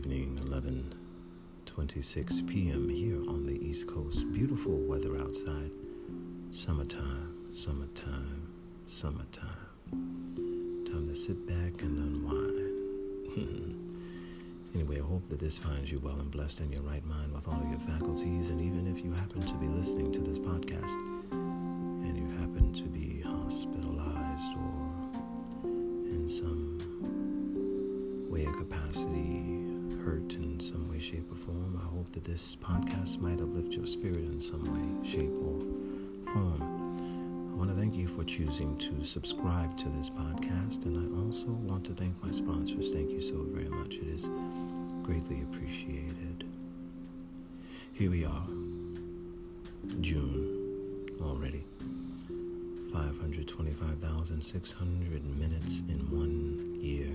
evening, 11:26 p.m. here on the East Coast. Beautiful weather outside. Summertime, summertime, summertime. Time to sit back and unwind. anyway, I hope that this finds you well and blessed in your right mind with all of your faculties. And even if you happen to be listening to this podcast and you happen to be hospitalized or in some way or capacity hurt in some way, shape, or form, I hope that this podcast might uplift your spirit in some way, shape, or form. I want to thank you for choosing to subscribe to this podcast, and I also want to thank my sponsors. Thank you so very much. It is greatly appreciated. Here we are, June already. 525,600 minutes in one year.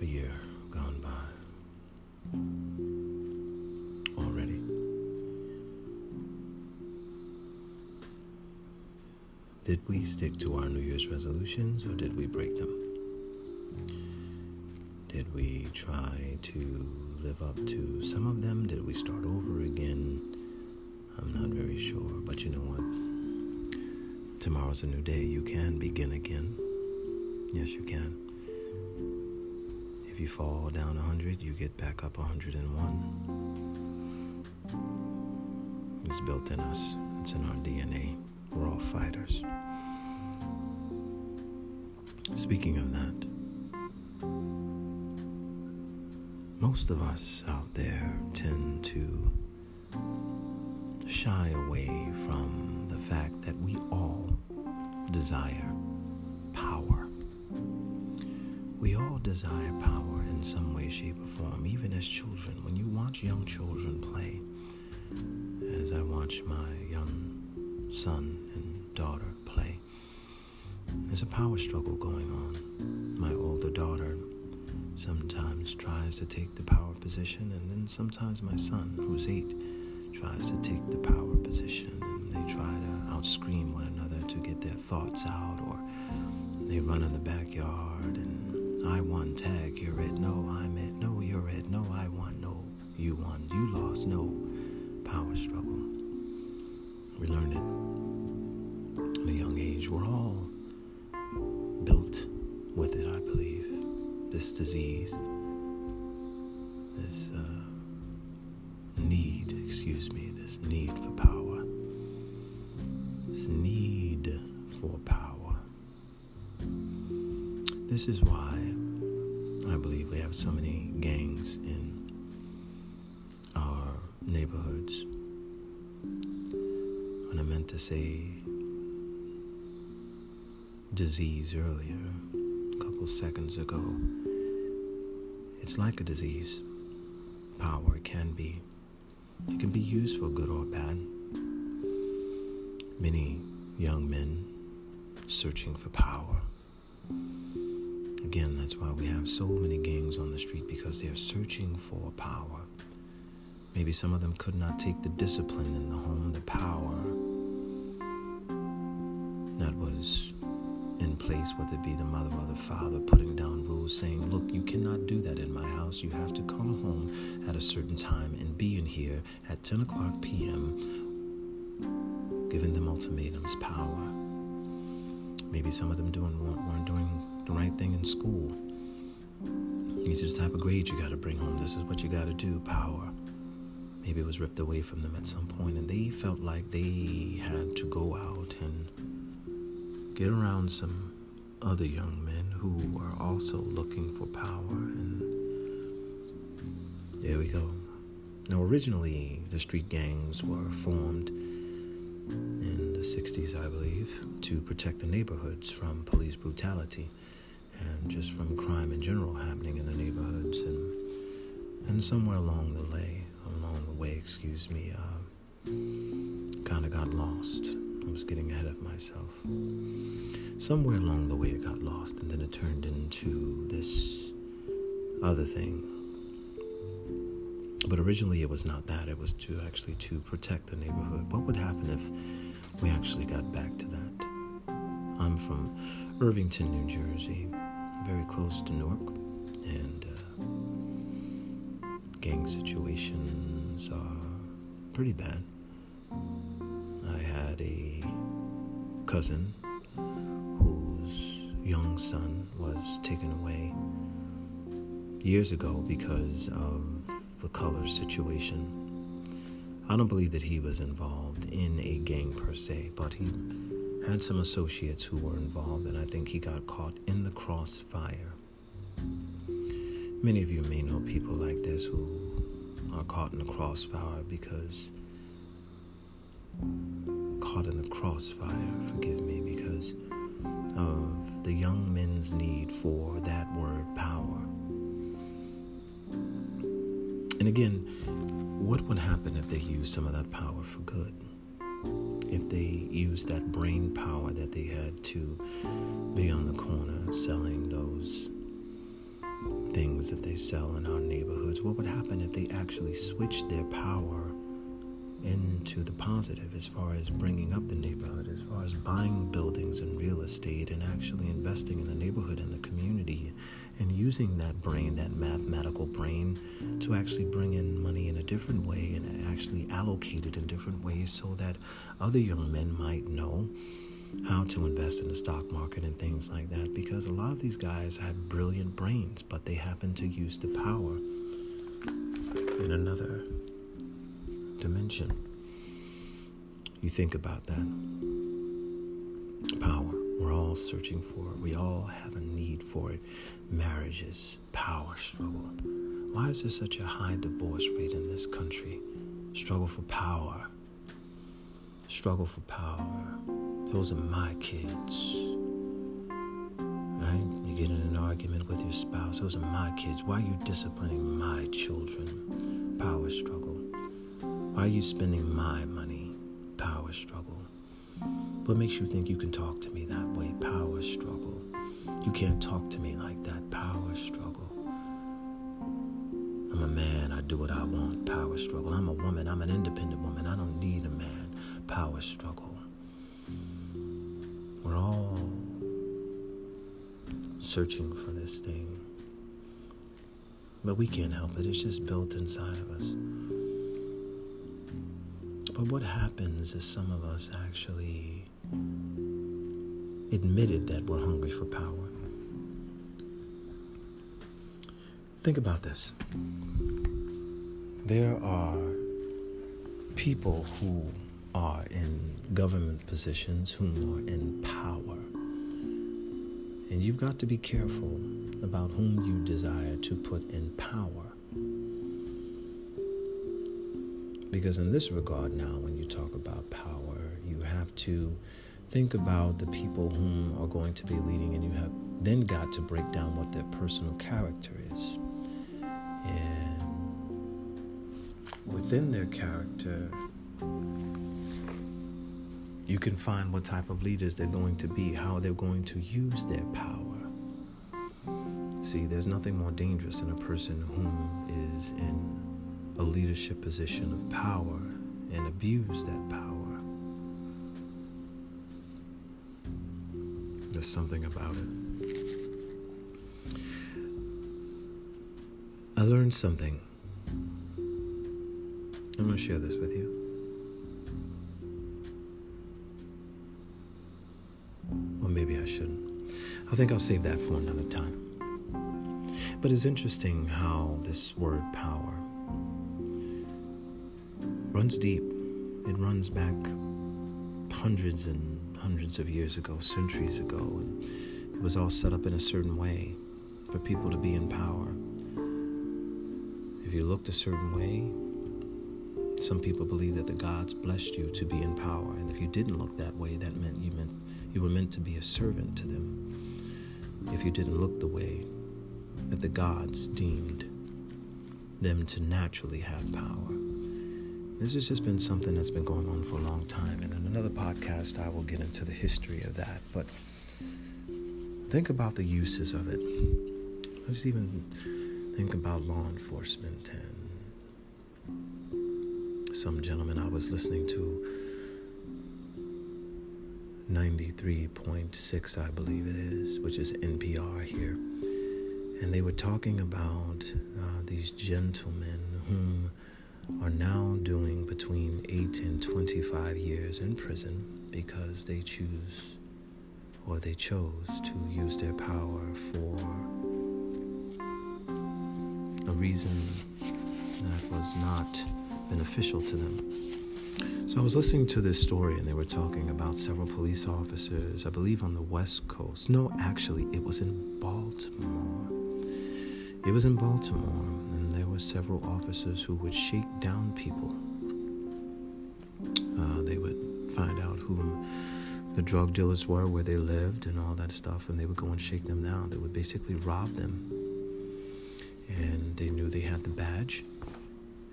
A year gone by already. Did we stick to our New Year's resolutions or did we break them? Did we try to live up to some of them? Did we start over again? I'm not very sure, but you know what? Tomorrow's a new day. You can begin again. Yes, you can. If you fall down 100, you get back up 101. It's built in us, it's in our DNA. We're all fighters. Speaking of that, most of us out there tend to shy away from the fact that we all desire power. We all desire power in some way, shape, or form, even as children. When you watch young children play, as I watch my young son and daughter play, there's a power struggle going on. My older daughter sometimes tries to take the power position, and then sometimes my son, who's eight, tries to take the power position and they try to outscream one another to get their thoughts out or they run in the backyard and I won tag you're it no I'm it no you're it no I won no you won you lost no power struggle we learn it at a young age we're all built with it I believe this disease this uh, need, excuse me, this need for power. This need for power. This is why I believe we have so many gangs in our neighborhoods. When I meant to say disease earlier, a couple seconds ago, it's like a disease. Power can be it can be used for good or bad. Many young men searching for power. Again, that's why we have so many gangs on the street because they're searching for power. Maybe some of them could not take the discipline in the home, the power that was in place, whether it be the mother or the father, putting down rules saying, Look, you cannot do that in my house. You have to come home at a certain time and be in here at 10 o'clock p.m., giving them ultimatums, power. Maybe some of them doing the right thing in school. These are the type of grades you got to bring home. This is what you got to do, power. Maybe it was ripped away from them at some point, and they felt like they had to go out and get around some other young men who were also looking for power, and there we go. Now, originally, the street gangs were formed in the 60s, I believe, to protect the neighborhoods from police brutality and just from crime in general happening in the neighborhoods. And, and somewhere along the way, along the way, excuse me, uh, kind of got lost. I was getting ahead of myself. Somewhere along the way, it got lost, and then it turned into this other thing. But originally, it was not that. It was to actually to protect the neighborhood. What would happen if we actually got back to that? I'm from Irvington, New Jersey. Very close to Newark, and uh, gang situations are pretty bad. I had a cousin whose young son was taken away years ago because of the color situation. I don't believe that he was involved in a gang per se, but he had some associates who were involved, and I think he got caught in the crossfire. Many of you may know people like this who are caught in the crossfire because caught in the crossfire, forgive me, because of the young men's need for that word power. And again, what would happen if they used some of that power for good? If they used that brain power that they had to be on the corner selling those things that they sell in our neighborhoods, what would happen if they actually switched their power into the positive as far as bringing up the neighborhood, as far as buying buildings and real estate and actually investing in the neighborhood and the community and using that brain, that mathematical brain, to actually bring in money in a different way and actually allocate it in different ways so that other young men might know how to invest in the stock market and things like that. Because a lot of these guys have brilliant brains but they happen to use the power in another dimension. You think about that searching for it. We all have a need for it. Marriages, power struggle. Why is there such a high divorce rate in this country? Struggle for power. Struggle for power. Those are my kids. Right? You get in an argument with your spouse. Those are my kids. Why are you disciplining my children? Power struggle. Why are you spending my money? Power struggle. What makes you think you can talk to me that way? Power struggle. You can't talk to me like that. Power struggle. I'm a man. I do what I want. Power struggle. I'm a woman. I'm an independent woman. I don't need a man. Power struggle. We're all searching for this thing. But we can't help it. It's just built inside of us. But what happens is some of us actually admitted that we're hungry for power. Think about this. There are people who are in government positions who are in power. And you've got to be careful about whom you desire to put in power. Because, in this regard, now, when you talk about power, you have to think about the people whom are going to be leading, and you have then got to break down what their personal character is. And within their character, you can find what type of leaders they're going to be, how they're going to use their power. See, there's nothing more dangerous than a person whom is in a leadership position of power and abuse that power. There's something about it. I learned something. I'm going to share this with you. Or maybe I shouldn't. I think I'll save that for another time. But it's interesting how this word power runs deep. It runs back hundreds and hundreds of years ago, centuries ago, and it was all set up in a certain way for people to be in power. If you looked a certain way, some people believe that the gods blessed you to be in power, and if you didn't look that way, that meant you meant you were meant to be a servant to them. If you didn't look the way that the gods deemed them to naturally have power. This has just been something that's been going on for a long time, and in another podcast, I will get into the history of that. But think about the uses of it. Let's even think about law enforcement and some gentleman I was listening to 93.6, I believe it is, which is NPR here. And they were talking about uh, these gentlemen whom are now doing between 8 and 25 years in prison because they choose or they chose to use their power for a reason that was not beneficial to them. So I was listening to this story and they were talking about several police officers, I believe on the West Coast. No, actually, it was in Baltimore. It was in Baltimore, several officers who would shake down people. Uh, they would find out whom the drug dealers were, where they lived, and all that stuff, and they would go and shake them down. They would basically rob them. And they knew they had the badge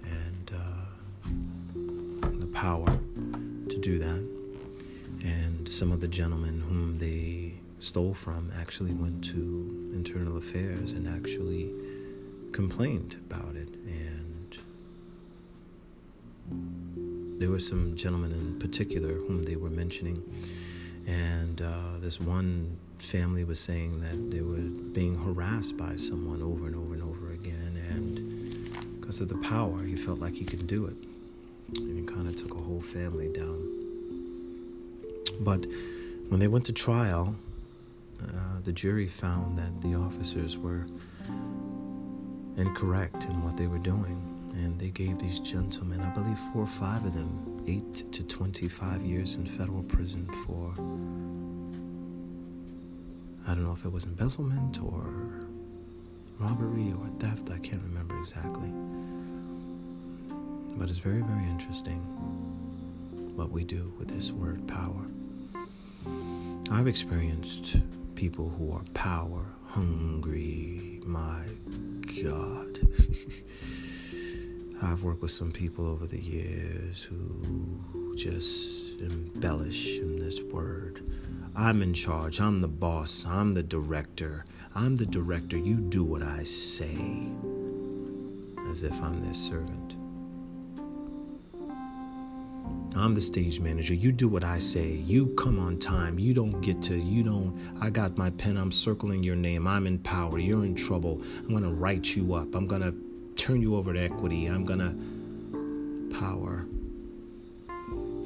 and uh, the power to do that. And some of the gentlemen whom they stole from actually went to internal affairs and actually complained about it. And there were some gentlemen in particular whom they were mentioning. And uh, this one family was saying that they were being harassed by someone over and over and over again. And because of the power, he felt like he could do it. And it kind of took a whole family down. But when they went to trial, uh, the jury found that the officers were incorrect in what they were doing. And they gave these gentlemen, I believe four or five of them, 8 to 25 years in federal prison for, I don't know if it was embezzlement or robbery or theft, I can't remember exactly. But it's very, very interesting what we do with this word power. I've experienced people who are power hungry. My God. I've worked with some people over the years who just embellish in this word. I'm in charge. I'm the boss. I'm the director. I'm the director. You do what I say. As if I'm their servant. I'm the stage manager. You do what I say. You come on time. You don't get to, you don't, I got my pen. I'm circling your name. I'm in power. You're in trouble. I'm going to write you up. I'm going to turn you over to equity. I'm going to power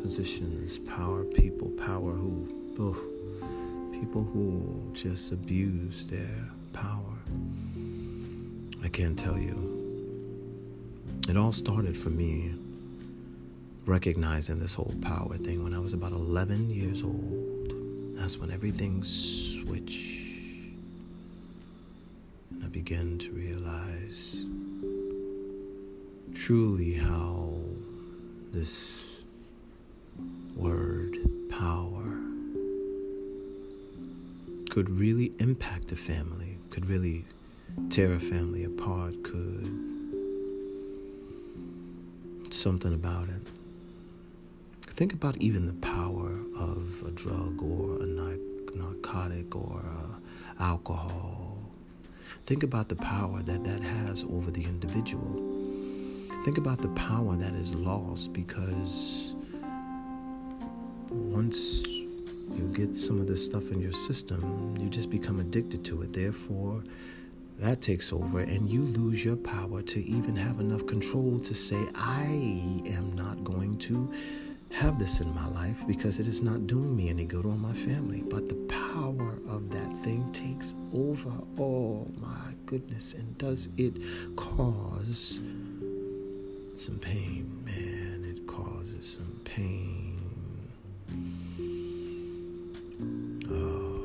physicians, power people, power who, people who just abuse their power. I can't tell you. It all started for me recognizing this whole power thing when I was about 11 years old. That's when everything switched. And I began to realize truly how this word power could really impact a family, could really tear a family apart, could something about it think about even the power of a drug or a narcotic or uh, alcohol. Think about the power that that has over the individual. Think about the power that is lost because once you get some of this stuff in your system, you just become addicted to it. Therefore, that takes over, and you lose your power to even have enough control to say, I am not going to have this in my life because it is not doing me any good or my family. But the power of that thing takes over. Oh my goodness. And does it cause some pain? Man, it causes some pain. Oh.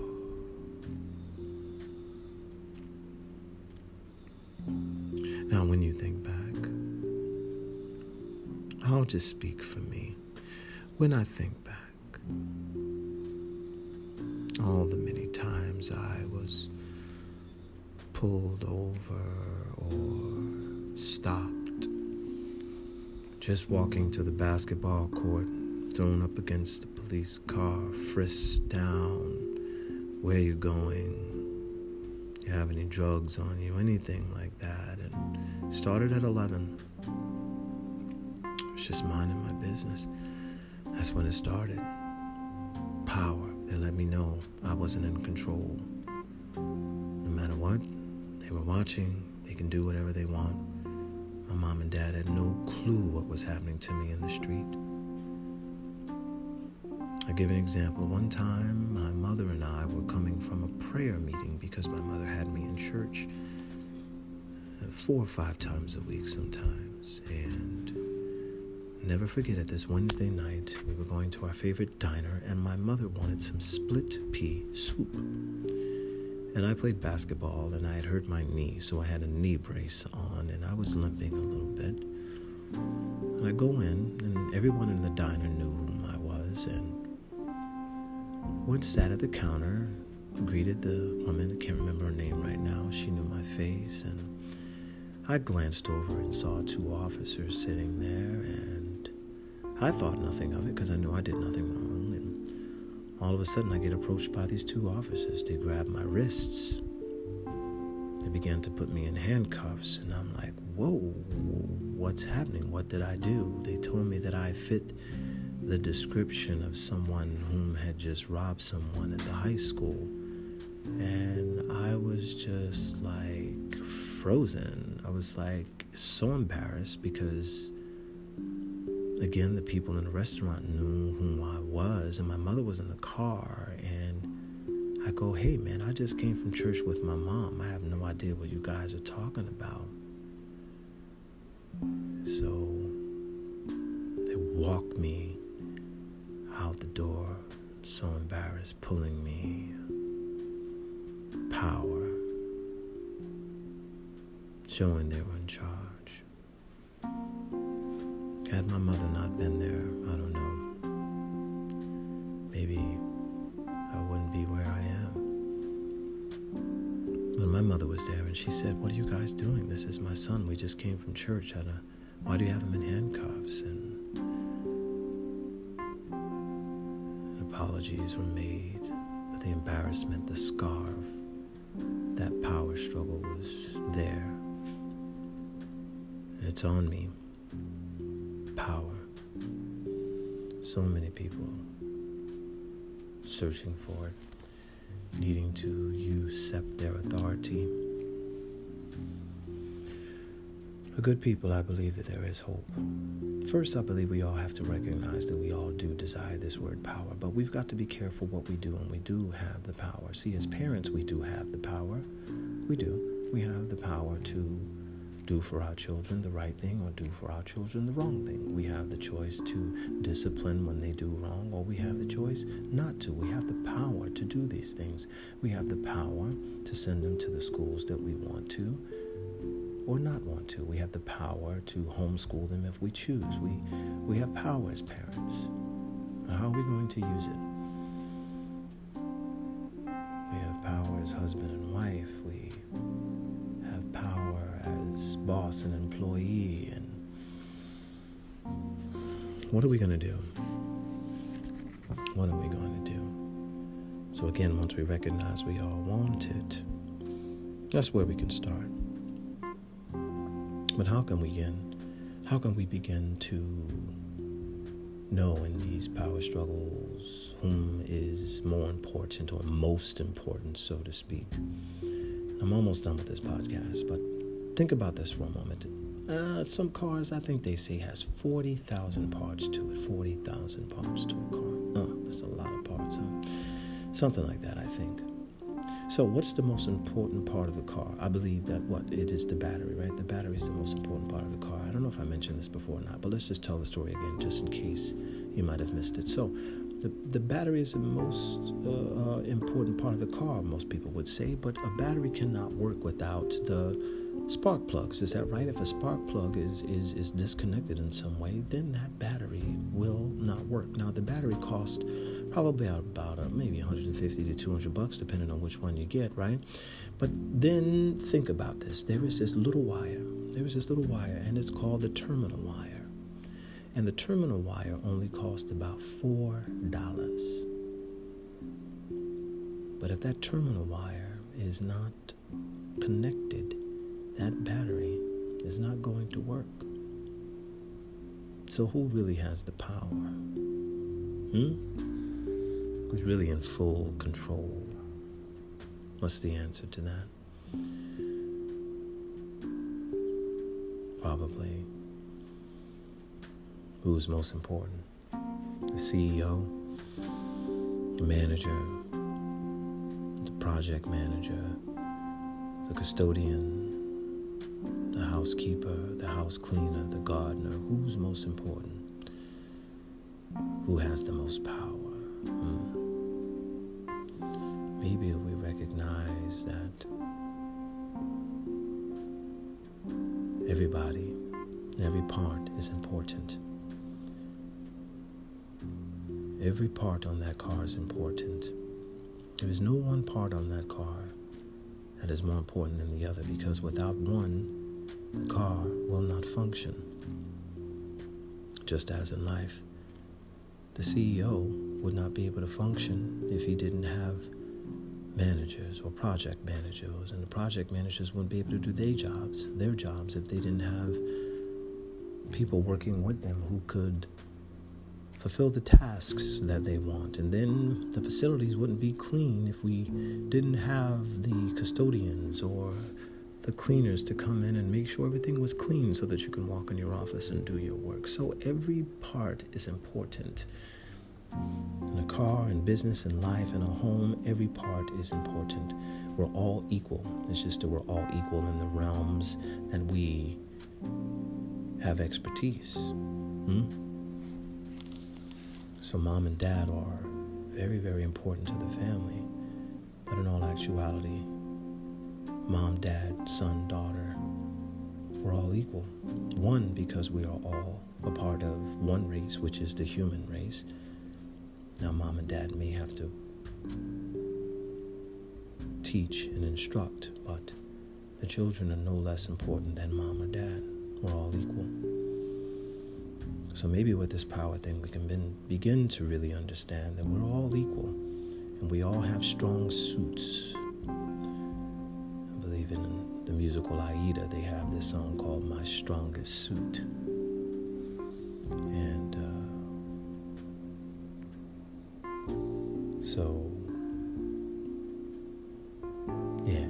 Now, when you think back, I'll just speak for me. When I think back, all the many times I was pulled over or stopped, just walking to the basketball court, thrown up against the police car, frisked down, where you going? You have any drugs on you, anything like that. And started at 11. I was just minding my business. That's when it started. Power, They let me know I wasn't in control. No matter what, they were watching, they can do whatever they want. My mom and dad had no clue what was happening to me in the street. I give an example. One time, my mother and I were coming from a prayer meeting because my mother had me in church uh, four or five times a week sometimes. And never forget it, this Wednesday night, we were going to our favorite diner, and my mother wanted some split pea soup. And I played basketball, and I had hurt my knee, so I had a knee brace on, and I was limping a little bit. And I go in, and everyone in the diner knew whom I was, and Wood sat at the counter, greeted the woman, I can't remember her name right now. She knew my face, and I glanced over and saw two officers sitting there, and I thought nothing of it because I knew I did nothing wrong. And all of a sudden, I get approached by these two officers. They grab my wrists. They began to put me in handcuffs, and I'm like, whoa, what's happening? What did I do? They told me that I fit the description of someone whom had just robbed someone at the high school. And I was just like frozen. I was like so embarrassed because, again, the people in the restaurant knew who I was, and my mother was in the car. And I go, hey, man, I just came from church with my mom. I have no idea what you guys are talking about. So they walked me out the door, so embarrassed, pulling me. Power. Showing they were in charge. Had my mother not been there, I don't know. Maybe I wouldn't be where I am. But my mother was there and she said, What are you guys doing? This is my son. We just came from church. Why do you have him in handcuffs? And apologies were made, but the embarrassment, the scar of that power struggle was there. And it's on me. Power. So many people searching for it, needing to usurp their authority. For good people, I believe that there is hope. First, I believe we all have to recognize that we all do desire this word power, but we've got to be careful what we do, and we do have the power. See, as parents, we do have the power. We do. We have the power to do for our children the right thing or do for our children the wrong thing. We have the choice to discipline when they do wrong, or we have the choice not to. We have the power to do these things. We have the power to send them to the schools that we want to or not want to. We have the power to homeschool them if we choose. We, we have power as parents. How are we going to use it? We have power as husband and wife. We boss and employee. And what are we going to do? What are we going to do? So, again, once we recognize we all want it, that's where we can start. But how can we begin? How can we begin to know in these power struggles whom is more important or most important, so to speak? I'm almost done with this podcast, but think about this for a moment. Uh, some cars, I think they say, has 40,000 parts to it. 40,000 parts to a car. Oh, that's a lot of parts, huh? Something like that, I think. So, what's the most important part of the car? I believe that what it is the battery, right? The battery is the most important part of the car. I don't know if I mentioned this before or not, but let's just tell the story again, just in case you might have missed it. So, the, the battery is the most uh, uh, important part of the car, most people would say, but a battery cannot work without the spark plugs. Is that right? If a spark plug is, is, is disconnected in some way, then that battery will not work. Now, the battery cost probably about uh, maybe 150 to 200 bucks, depending on which one you get, right? But then think about this there is this little wire. There is this little wire, and it's called the terminal wire. And the terminal wire only cost about $4. But if that terminal wire is not connected, that battery is not going to work. So, who really has the power? Hmm? Who's really in full control? What's the answer to that? Probably who's most important the CEO, the manager, the project manager, the custodian, housekeeper, the house cleaner, the gardener. Who's most important? Who has the most power? Hmm. Maybe we recognize that everybody, every part is important. Every part on that car is important. There is no one part on that car that is more important than the other because without one, the car will not function. Just as in life, the CEO would not be able to function if he didn't have managers or project managers, and the project managers wouldn't be able to do their jobs, their jobs, if they didn't have people working with them who could fulfill the tasks that they want. And then the facilities wouldn't be clean if we didn't have the custodians or the cleaners to come in and make sure everything was clean so that you can walk in your office and do your work. So every part is important. In a car, in business, in life, in a home, every part is important. We're all equal. It's just that we're all equal in the realms that we have expertise. Hmm? So, mom and dad are very, very important to the family. But in all actuality, mom, dad, son, daughter, we're all equal. One, because we are all a part of one race, which is the human race. Now, mom and dad may have to teach and instruct, but the children are no less important than mom or dad. We're all equal. So maybe with this power thing, we can begin to really understand that we're all equal and we all have strong suits. Musical Aida, they have this song called My Strongest Suit. And uh, so, yeah,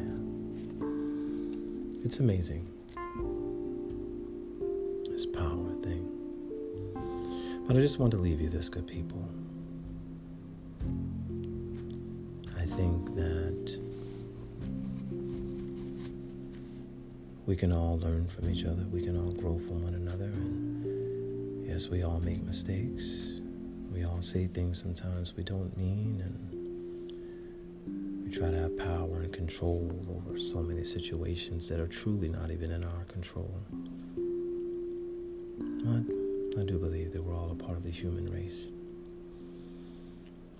it's amazing. This power thing. But I just want to leave you this, good people. We can all learn from each other, we can all grow from one another, and yes, we all make mistakes. We all say things sometimes we don't mean, and we try to have power and control over so many situations that are truly not even in our control. But I do believe that we're all a part of the human race.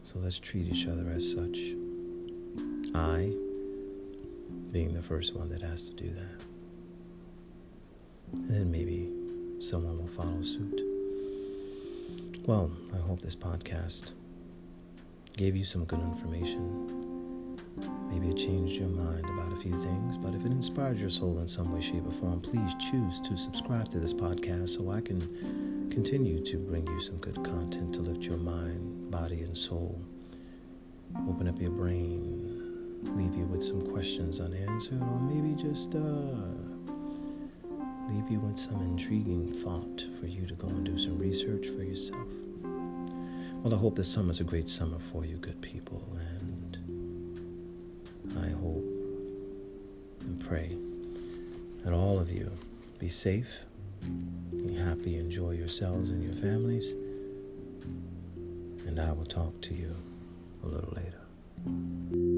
So let's treat each other as such. I being the first one that has to do that. And then maybe someone will follow suit. Well, I hope this podcast gave you some good information. Maybe it changed your mind about a few things, but if it inspired your soul in some way, shape, or form, please choose to subscribe to this podcast so I can continue to bring you some good content to lift your mind, body, and soul. Open up your brain, leave you with some questions unanswered, or maybe just uh, leave you with some intriguing thought for you to go and do some research for yourself. Well, I hope this summer's a great summer for you, good people, and I hope and pray that all of you be safe be happy, enjoy yourselves and your families. And I will talk to you a little later.